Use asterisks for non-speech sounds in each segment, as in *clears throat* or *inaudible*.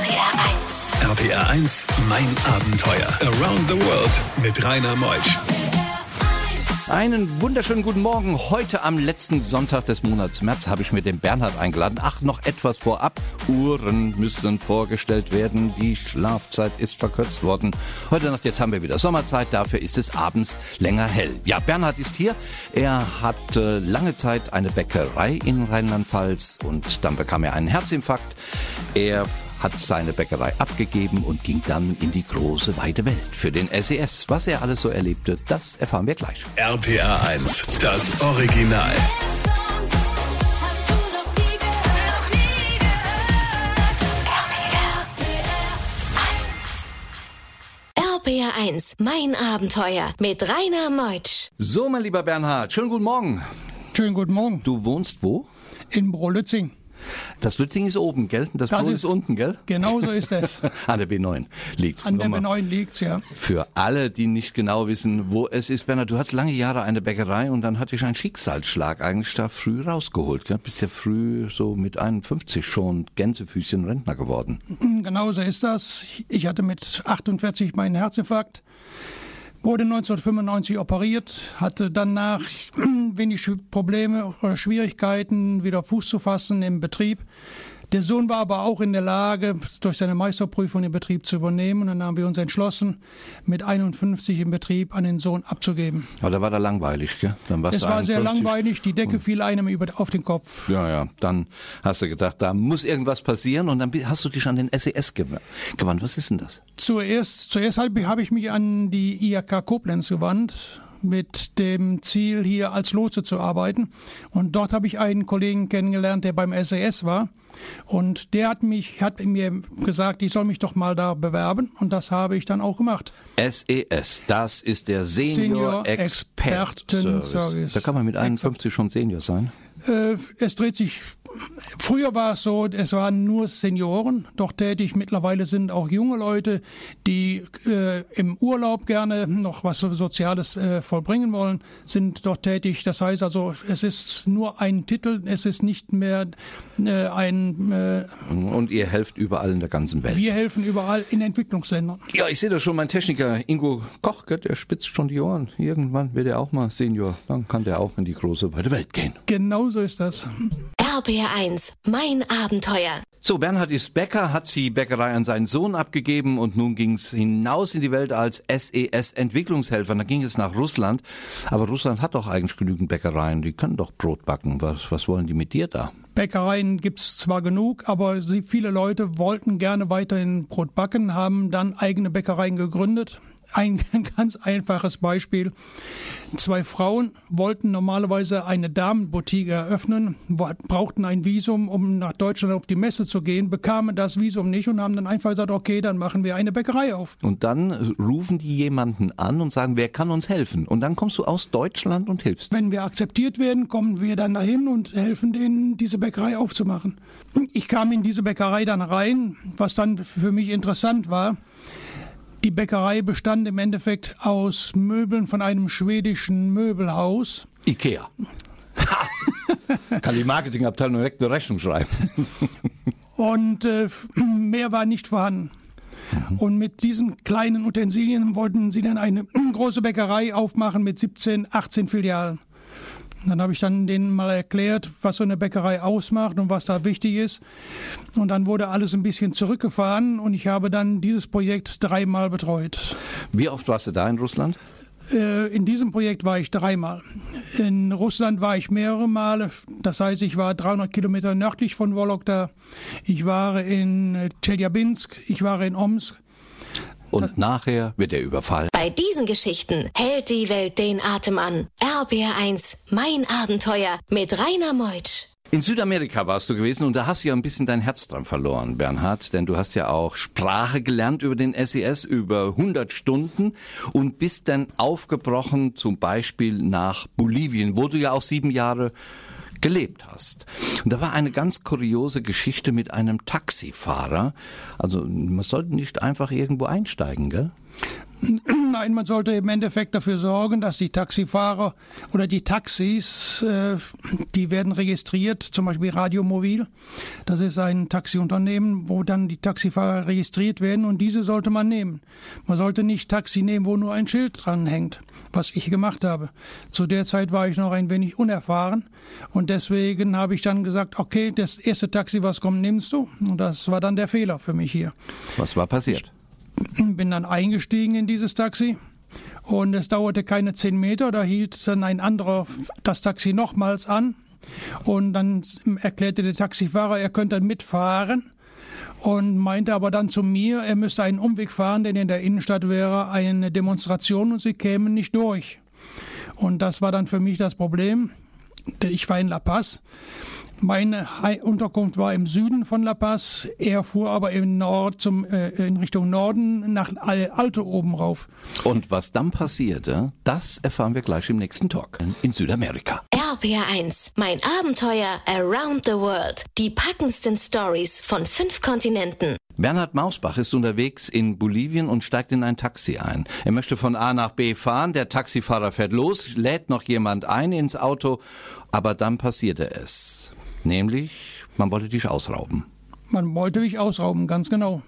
RPR 1. RPR 1, mein Abenteuer. Around the World mit Rainer Meusch. Einen wunderschönen guten Morgen. Heute am letzten Sonntag des Monats März habe ich mir den Bernhard eingeladen. Ach, noch etwas vorab. Uhren müssen vorgestellt werden. Die Schlafzeit ist verkürzt worden. Heute Nacht, jetzt haben wir wieder Sommerzeit. Dafür ist es abends länger hell. Ja, Bernhard ist hier. Er hat äh, lange Zeit eine Bäckerei in Rheinland-Pfalz und dann bekam er einen Herzinfarkt. Er hat seine Bäckerei abgegeben und ging dann in die große weite Welt für den SES. Was er alles so erlebte, das erfahren wir gleich. RPR 1, das Original. RPR 1, mein Abenteuer mit Rainer Meutsch. So, mein lieber Bernhard, schönen guten Morgen. Schönen guten Morgen. Du wohnst wo? In Brolützing. Das Lützing ist oben, gell? Das, Das ist, ist- unten, gell? Genau so ist es. *laughs* An der B9 liegt's. An der Nochmal B9 liegt's, ja. Für alle, die nicht genau wissen, wo es ist, Bernhard, du hattest lange Jahre eine Bäckerei und dann hatte ich einen Schicksalsschlag eigentlich da früh rausgeholt. Gell? Bist ja früh so mit 51 schon Gänsefüßchen Rentner geworden. Genau so ist das. Ich hatte mit 48 meinen Herzinfarkt, wurde 1995 operiert, hatte danach *clears throat* wenig Probleme oder Schwierigkeiten, wieder Fuß zu fassen im Betrieb. Der Sohn war aber auch in der Lage, durch seine Meisterprüfung den Betrieb zu übernehmen. Und dann haben wir uns entschlossen, mit 51 im Betrieb an den Sohn abzugeben. Aber da war da langweilig, gell? Dann warst Es war sehr 51. langweilig, die Decke fiel einem über, auf den Kopf. Ja, ja. Dann hast du gedacht, da muss irgendwas passieren und dann hast du dich an den SES gew- gewandt. Was ist denn das? Zuerst, zuerst habe habe ich mich an die IHK Koblenz gewandt mit dem Ziel, hier als Lotse zu arbeiten. Und dort habe ich einen Kollegen kennengelernt, der beim SAS war. Und der hat mich, hat mir gesagt, ich soll mich doch mal da bewerben. Und das habe ich dann auch gemacht. SES, E das ist der Senior, Senior Expert Service. Expertenservice. Da kann man mit 51 schon Senior sein. Äh, es dreht sich. Früher war es so, es waren nur Senioren dort tätig. Mittlerweile sind auch junge Leute, die äh, im Urlaub gerne noch was Soziales äh, vollbringen wollen, sind dort tätig. Das heißt also, es ist nur ein Titel, es ist nicht mehr äh, ein. Äh, Und ihr helft überall in der ganzen Welt. wir helfen überall in Entwicklungsländern. Ja, ich sehe da schon, mein Techniker Ingo Koch, der spitzt schon die Ohren. Irgendwann wird er auch mal Senior. Dann kann der auch in die große weite Welt gehen. Genau so ist das. RPR 1, mein Abenteuer. So, Bernhard ist Bäcker, hat die Bäckerei an seinen Sohn abgegeben und nun ging es hinaus in die Welt als SES-Entwicklungshelfer. Dann ging es nach Russland. Aber Russland hat doch eigentlich genügend Bäckereien. Die können doch Brot backen. Was, was wollen die mit dir da? Bäckereien gibt's zwar genug, aber sie, viele Leute wollten gerne weiterhin Brot backen, haben dann eigene Bäckereien gegründet. Ein *laughs* ganz einfaches Beispiel. Zwei Frauen wollten normalerweise eine Damenboutique eröffnen, brauchten ein Visum, um nach Deutschland auf die Messe zu gehen, bekamen das Visum nicht und haben dann einfach gesagt, okay, dann machen wir eine Bäckerei auf. Und dann äh, rufen die jemanden an und sagen, wer kann uns helfen? Und dann kommst du aus Deutschland und hilfst. Wenn wir akzeptiert werden, kommen wir dann dahin und helfen denen, diese Bäckerei aufzumachen. Ich kam in diese Bäckerei dann rein, was dann für mich interessant war. Die Bäckerei bestand im Endeffekt aus Möbeln von einem schwedischen Möbelhaus. Ikea. *laughs* kann die Marketingabteilung direkt eine Rechnung schreiben. *laughs* Und äh, *clears throat* mehr war nicht vorhanden. Und mit diesen kleinen Utensilien wollten sie dann eine *clears throat* große Bäckerei aufmachen mit 17, 18 Filialen. Dann habe ich dann denen mal erklärt, was so eine Bäckerei ausmacht und was da wichtig ist. Und dann wurde alles ein bisschen zurückgefahren und ich habe dann dieses Projekt dreimal betreut. Wie oft warst du da in Russland? Äh, In diesem Projekt war ich dreimal. In Russland war ich mehrere Male. Das heißt, ich war 300 Kilometer nördlich von Wologda. Ich war in Tscheljabinsk. Ich war in Omsk. Und nachher wird der Überfall. Bei diesen Geschichten hält die Welt den Atem an. RPR 1, mein Abenteuer mit Rainer Meutsch. In Südamerika warst du gewesen und da hast du ja ein bisschen dein Herz dran verloren, Bernhard, denn du hast ja auch Sprache gelernt über den SES über 100 Stunden und bist dann aufgebrochen zum Beispiel nach Bolivien, wo du ja auch sieben Jahre gelebt hast. Und da war eine ganz kuriose Geschichte mit einem Taxifahrer. Also man sollte nicht einfach irgendwo einsteigen, gell? *clears throat* Nein, man sollte im Endeffekt dafür sorgen, dass die Taxifahrer oder die Taxis, äh, die werden registriert, zum Beispiel Radiomobil. Das ist ein Taxiunternehmen, wo dann die Taxifahrer registriert werden und diese sollte man nehmen. Man sollte nicht Taxi nehmen, wo nur ein Schild dran hängt, was ich gemacht habe. Zu der Zeit war ich noch ein wenig unerfahren und deswegen habe ich dann gesagt, okay, das erste Taxi, was kommt, nimmst du. Und das war dann der Fehler für mich hier. Was war passiert? Ich bin dann eingestiegen in dieses Taxi und es dauerte keine zehn Meter, da hielt dann ein anderer das Taxi nochmals an und dann erklärte der Taxifahrer, er könnte mitfahren und meinte aber dann zu mir, er müsste einen Umweg fahren, denn in der Innenstadt wäre eine Demonstration und sie kämen nicht durch. Und das war dann für mich das Problem. Ich war in La Paz meine Unterkunft war im Süden von La Paz. Er fuhr aber im Nord zum, äh, in Richtung Norden nach Alto oben rauf. Und was dann passierte, das erfahren wir gleich im nächsten Talk in Südamerika. RPR1, mein Abenteuer Around the World. Die packendsten Stories von fünf Kontinenten. Bernhard Mausbach ist unterwegs in Bolivien und steigt in ein Taxi ein. Er möchte von A nach B fahren, der Taxifahrer fährt los, lädt noch jemand ein ins Auto, aber dann passierte es. Nämlich, man wollte dich ausrauben. Man wollte mich ausrauben, ganz genau.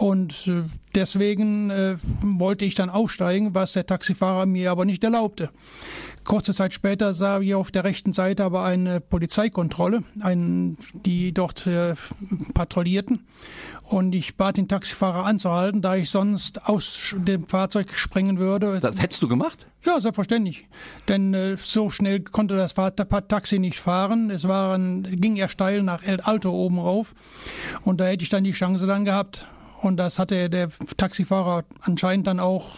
Und äh, deswegen äh, wollte ich dann aussteigen, was der Taxifahrer mir aber nicht erlaubte. Kurze Zeit später sah ich auf der rechten Seite aber eine Polizeikontrolle, einen, die dort äh, patrouillierten. Und ich bat den Taxifahrer anzuhalten, da ich sonst aus dem Fahrzeug springen würde. Das hättest du gemacht? Ja, selbstverständlich. Denn äh, so schnell konnte das Taxi nicht fahren. Es waren, ging ja steil nach El Alto oben rauf. Und da hätte ich dann die Chance dann gehabt. Und das hatte der Taxifahrer anscheinend dann auch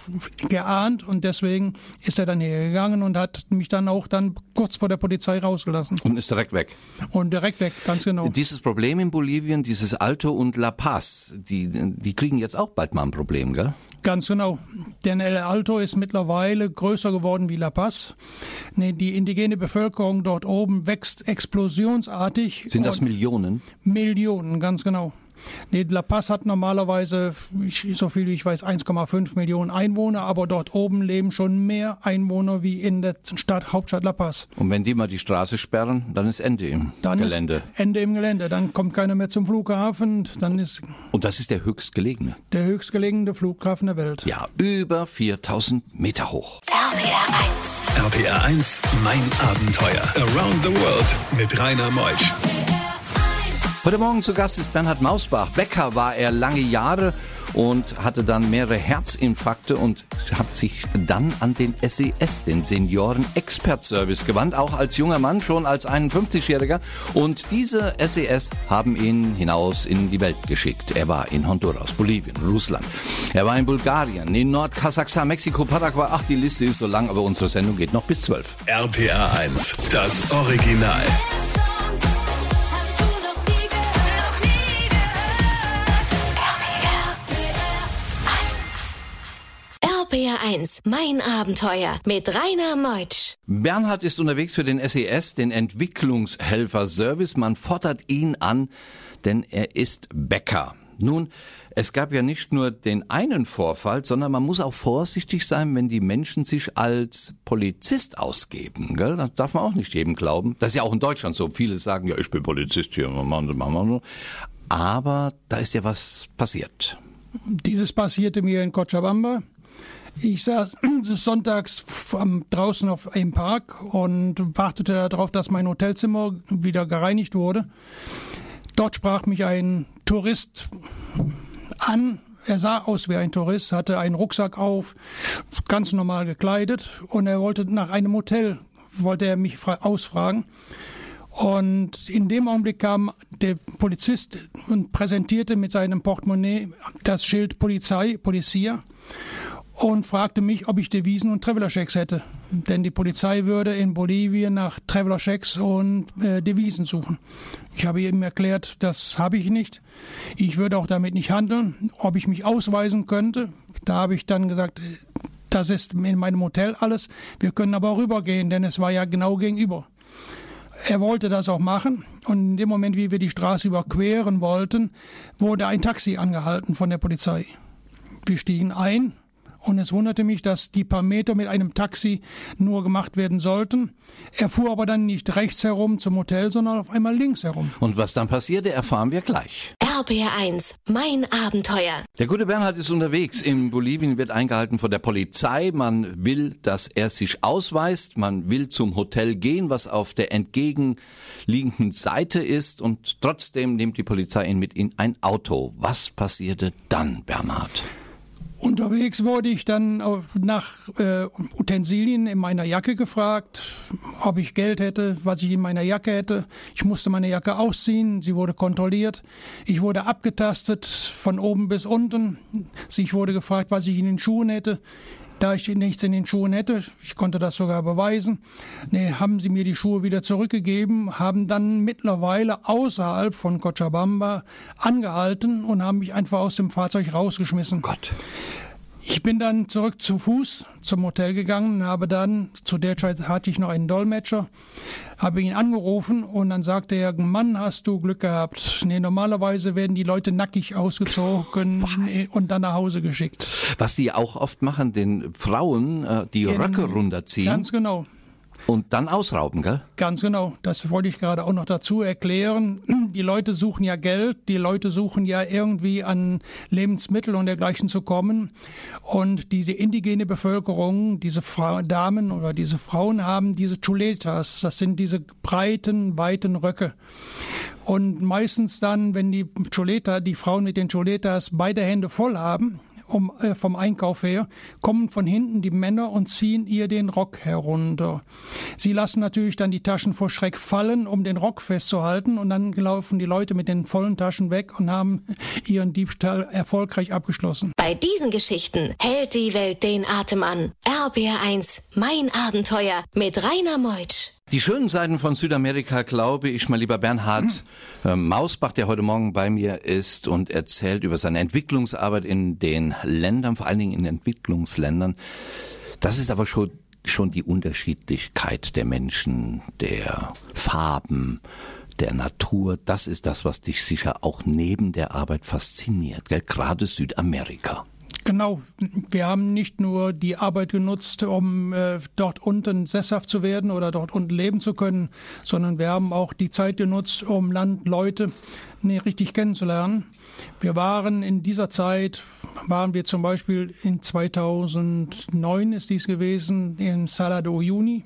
geahnt und deswegen ist er dann hergegangen und hat mich dann auch dann kurz vor der Polizei rausgelassen. Und ist direkt weg. Und direkt weg, ganz genau. Dieses Problem in Bolivien, dieses Alto und La Paz, die, die kriegen jetzt auch bald mal ein Problem, gell? Ganz genau. Denn El Alto ist mittlerweile größer geworden wie La Paz. Die indigene Bevölkerung dort oben wächst explosionsartig. Sind das Millionen? Millionen, ganz genau. Nee, La Paz hat normalerweise, so viel wie ich weiß, 1,5 Millionen Einwohner, aber dort oben leben schon mehr Einwohner wie in der Stadt, Hauptstadt La Paz. Und wenn die mal die Straße sperren, dann ist Ende im dann Gelände. Ist Ende im Gelände. Dann kommt keiner mehr zum Flughafen. Dann ist Und das ist der höchstgelegene? Der höchstgelegene Flughafen der Welt. Ja, über 4000 Meter hoch. RPR 1. RPR 1, mein Abenteuer. Around the World mit Rainer Meusch. Heute Morgen zu Gast ist Bernhard Mausbach. Bäcker war er lange Jahre und hatte dann mehrere Herzinfarkte und hat sich dann an den SES, den Senioren Expert Service gewandt, auch als junger Mann, schon als 51-Jähriger. Und diese SES haben ihn hinaus in die Welt geschickt. Er war in Honduras, Bolivien, Russland. Er war in Bulgarien, in Nordkasachstan, Mexiko, Paraguay. Ach, die Liste ist so lang, aber unsere Sendung geht noch bis 12. RPR 1, das Original. RPR 1, mein Abenteuer mit Rainer Meutsch. Bernhard ist unterwegs für den SES, den Entwicklungshelfer-Service. Man fordert ihn an, denn er ist Bäcker. Nun, es gab ja nicht nur den einen Vorfall, sondern man muss auch vorsichtig sein, wenn die Menschen sich als Polizist ausgeben. Gell? Das darf man auch nicht jedem glauben. Das ist ja auch in Deutschland so. Viele sagen, ja, ich bin Polizist hier. Aber da ist ja was passiert. Dieses passierte mir in Cochabamba. Ich saß sonntags draußen auf einem Park und wartete darauf, dass mein Hotelzimmer wieder gereinigt wurde. Dort sprach mich ein Tourist an. Er sah aus wie ein Tourist, hatte einen Rucksack auf, ganz normal gekleidet und er wollte nach einem Hotel, wollte er mich ausfragen. Und in dem Augenblick kam der Polizist und präsentierte mit seinem Portemonnaie das Schild Polizei, Polizia und fragte mich, ob ich Devisen und Traveler-Schecks hätte. Denn die Polizei würde in Bolivien nach Traveler-Schecks und äh, Devisen suchen. Ich habe ihm erklärt, das habe ich nicht. Ich würde auch damit nicht handeln. Ob ich mich ausweisen könnte, da habe ich dann gesagt, das ist in meinem Hotel alles. Wir können aber rübergehen, denn es war ja genau gegenüber. Er wollte das auch machen und in dem Moment, wie wir die Straße überqueren wollten, wurde ein Taxi angehalten von der Polizei. Wir stiegen ein Und es wunderte mich, dass die paar Meter mit einem Taxi nur gemacht werden sollten. Er fuhr aber dann nicht rechts herum zum Hotel, sondern auf einmal links herum. Und was dann passierte, erfahren wir gleich. RBR1, mein Abenteuer. Der gute Bernhard ist unterwegs. In Bolivien wird eingehalten von der Polizei. Man will, dass er sich ausweist. Man will zum Hotel gehen, was auf der entgegenliegenden Seite ist. Und trotzdem nimmt die Polizei ihn mit in ein Auto. Was passierte dann, Bernhard? Unterwegs wurde ich dann nach äh, Utensilien in meiner Jacke gefragt, ob ich Geld hätte, was ich in meiner Jacke hätte. Ich musste meine Jacke ausziehen, sie wurde kontrolliert. Ich wurde abgetastet von oben bis unten. Ich wurde gefragt, was ich in den Schuhen hätte. Da ich nichts in den Schuhen hätte, ich konnte das sogar beweisen, nee, haben sie mir die Schuhe wieder zurückgegeben, haben dann mittlerweile außerhalb von Cochabamba angehalten und haben mich einfach aus dem Fahrzeug rausgeschmissen. Gott. Ich bin dann zurück zu Fuß zum Hotel gegangen, habe dann, zu der Zeit hatte ich noch einen Dolmetscher, habe ihn angerufen und dann sagte er, Mann, hast du Glück gehabt. Nee, normalerweise werden die Leute nackig ausgezogen und dann nach Hause geschickt. Was die auch oft machen, den Frauen äh, die Röcke runterziehen Ganz genau. Und dann ausrauben, gell? Ganz genau. Das wollte ich gerade auch noch dazu erklären. Die Leute suchen ja Geld, die Leute suchen ja irgendwie an Lebensmittel und dergleichen zu kommen. Und diese indigene Bevölkerung, diese Fra Damen oder diese Frauen haben diese Chuletas. Das sind diese breiten, weiten Röcke. Und meistens dann, wenn die Chuleta, die Frauen mit den Chuletas beide Hände voll haben, um, äh, vom Einkauf her, kommen von hinten die Männer und ziehen ihr den Rock herunter. Sie lassen natürlich dann die Taschen vor Schreck fallen, um den Rock festzuhalten und dann laufen die Leute mit den vollen Taschen weg und haben *laughs* ihren Diebstahl erfolgreich abgeschlossen. Bei diesen Geschichten hält die Welt den Atem an. RBR1, mein Abenteuer mit Rainer Meutsch. Die schönen Seiten von Südamerika, glaube ich, mal lieber Bernhard äh, Mausbach, der heute Morgen bei mir ist und erzählt über seine Entwicklungsarbeit in den Ländern, vor allen Dingen in Entwicklungsländern. Das ist aber schon, schon die Unterschiedlichkeit der Menschen, der Farben, der Natur. Das ist das, was dich sicher auch neben der Arbeit fasziniert, gell? gerade Südamerika. Genau, wir haben nicht nur die Arbeit genutzt, um äh, dort unten sesshaft zu werden oder dort unten leben zu können, sondern wir haben auch die Zeit genutzt, um Land, Leute nee, richtig kennenzulernen. Wir waren in dieser Zeit, waren wir zum Beispiel in 2009 ist dies gewesen, in Salado Uyuni.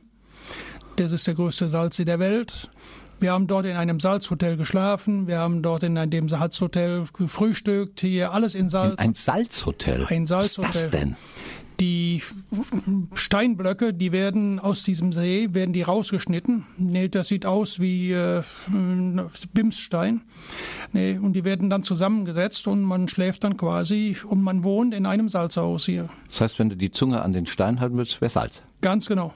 Das ist der größte Salzsee der Welt. Wir haben dort in einem Salzhotel geschlafen. Wir haben dort in dem Salzhotel gefrühstückt. Hier alles in Salz. Ein Salzhotel. Ein Was ist Salzhotel. das denn? Die Steinblöcke, die werden aus diesem See, werden die rausgeschnitten. Nee, das sieht aus wie äh, Bimsstein. Nee, und die werden dann zusammengesetzt und man schläft dann quasi und man wohnt in einem Salzhaus hier. Das heißt, wenn du die Zunge an den Stein halten würdest, wäre Salz. Ganz genau.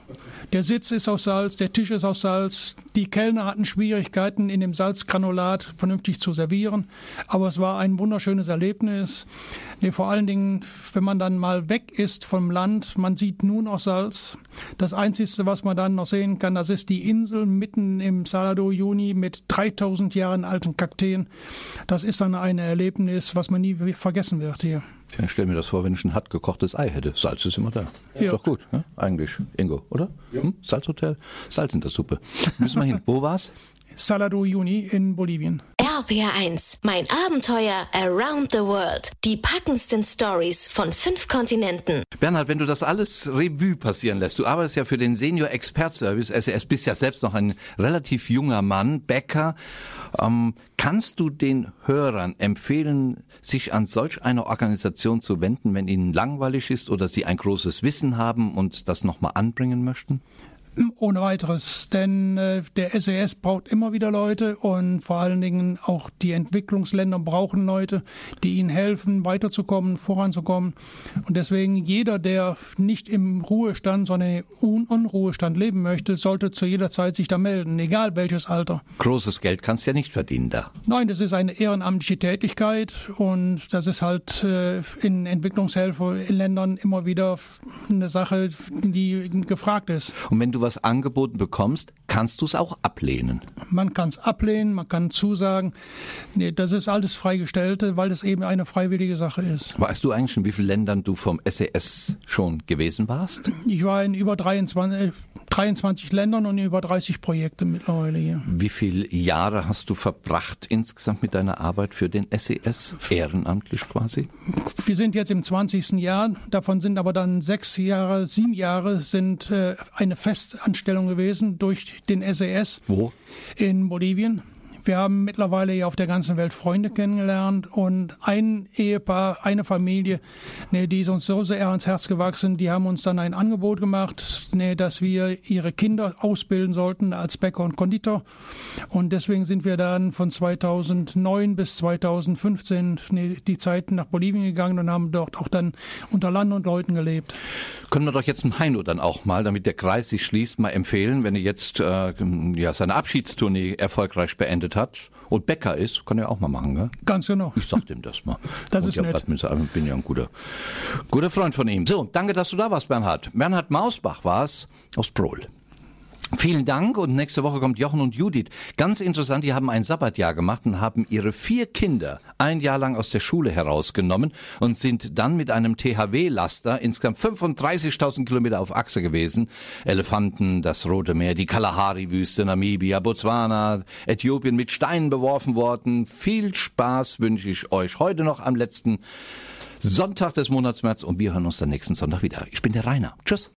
Der Sitz ist aus Salz, der Tisch ist aus Salz. Die Kellner hatten Schwierigkeiten, in dem Salzgranulat vernünftig zu servieren. Aber es war ein wunderschönes Erlebnis. Nee, vor allen Dingen, wenn man dann mal weg ist vom Land, man sieht nur noch Salz. Das Einzige, was man dann noch sehen kann, das ist die Insel mitten im Salado Juni mit 3000 Jahren alten Kakteen. Das ist dann ein Erlebnis, was man nie vergessen wird hier. Ja, stell mir das vor, wenn ich ein hart gekochtes Ei hätte. Salz ist immer da. Ist Ja. doch gut, ne? eigentlich, Ingo, oder? Hm? Salzhotel, Salz in der Suppe. Müssen wir hin. Wo war's? Salado Juni in Bolivien. RPR1, mein Abenteuer around the world. Die packendsten Stories von fünf Kontinenten. Bernhard, wenn du das alles Revue passieren lässt, du arbeitest ja für den Senior Expert Service, SES, bist ja selbst noch ein relativ junger Mann, Bäcker. Ähm, kannst du den Hörern empfehlen, sich an solch eine Organisation zu wenden, wenn ihnen langweilig ist oder sie ein großes Wissen haben und das nochmal anbringen möchten? Ohne weiteres, denn äh, der SES braucht immer wieder Leute und vor allen Dingen auch die Entwicklungsländer brauchen Leute, die ihnen helfen, weiterzukommen, voranzukommen. Und deswegen jeder, der nicht im Ruhestand, sondern im Un Unruhestand leben möchte, sollte zu jeder Zeit sich da melden, egal welches Alter. Großes Geld kannst du ja nicht verdienen da. Nein, das ist eine ehrenamtliche Tätigkeit und das ist halt äh, in Entwicklungshelferländern immer wieder eine Sache, die gefragt ist. Und wenn du du was angeboten bekommst, kannst du es auch ablehnen. Man kann es ablehnen, man kann zusagen. Nee, das ist alles Freigestellte, weil das eben eine freiwillige Sache ist. Weißt du eigentlich, in wie vielen Ländern du vom SES schon gewesen warst? Ich war in über 23, 23 Ländern und über 30 Projekten mittlerweile hier. Wie viele Jahre hast du verbracht insgesamt mit deiner Arbeit für den SES? Ehrenamtlich quasi? Wir sind jetzt im 20. Jahr, davon sind aber dann sechs Jahre, sieben Jahre sind äh, eine Festanstellung gewesen durch den SES Wo? in Bolivien. Wir haben mittlerweile ja auf der ganzen Welt Freunde kennengelernt und ein Ehepaar, eine Familie, ne, die ist uns so sehr ans Herz gewachsen, die haben uns dann ein Angebot gemacht, ne, dass wir ihre Kinder ausbilden sollten als Bäcker und Konditor. Und deswegen sind wir dann von 2009 bis 2015 ne, die Zeit nach Bolivien gegangen und haben dort auch dann unter Land und Leuten gelebt. Können wir doch jetzt dem Heino dann auch mal, damit der Kreis sich schließt, mal empfehlen, wenn er jetzt äh, ja, seine Abschiedstournee erfolgreich beendet hat und Bäcker ist, kann er auch mal machen, gell? Ganz genau. Ich sag dem das mal. Das Und ist ich nett. mit sagen, bin ja ein guter, guter Freund von ihm. So, danke, dass du da warst, Bernhard. Bernhard Mausbach war es aus Prohl. Vielen Dank und nächste Woche kommt Jochen und Judith. Ganz interessant, die haben ein Sabbatjahr gemacht und haben ihre vier Kinder ein Jahr lang aus der Schule herausgenommen und sind dann mit einem THW-Laster insgesamt 35.000 Kilometer auf Achse gewesen. Elefanten, das Rote Meer, die Kalahari-Wüste, Namibia, Botswana, Äthiopien mit Steinen beworfen worden. Viel Spaß wünsche ich euch heute noch am letzten Sonntag des Monats März und wir hören uns dann nächsten Sonntag wieder. Ich bin der Rainer. Tschüss.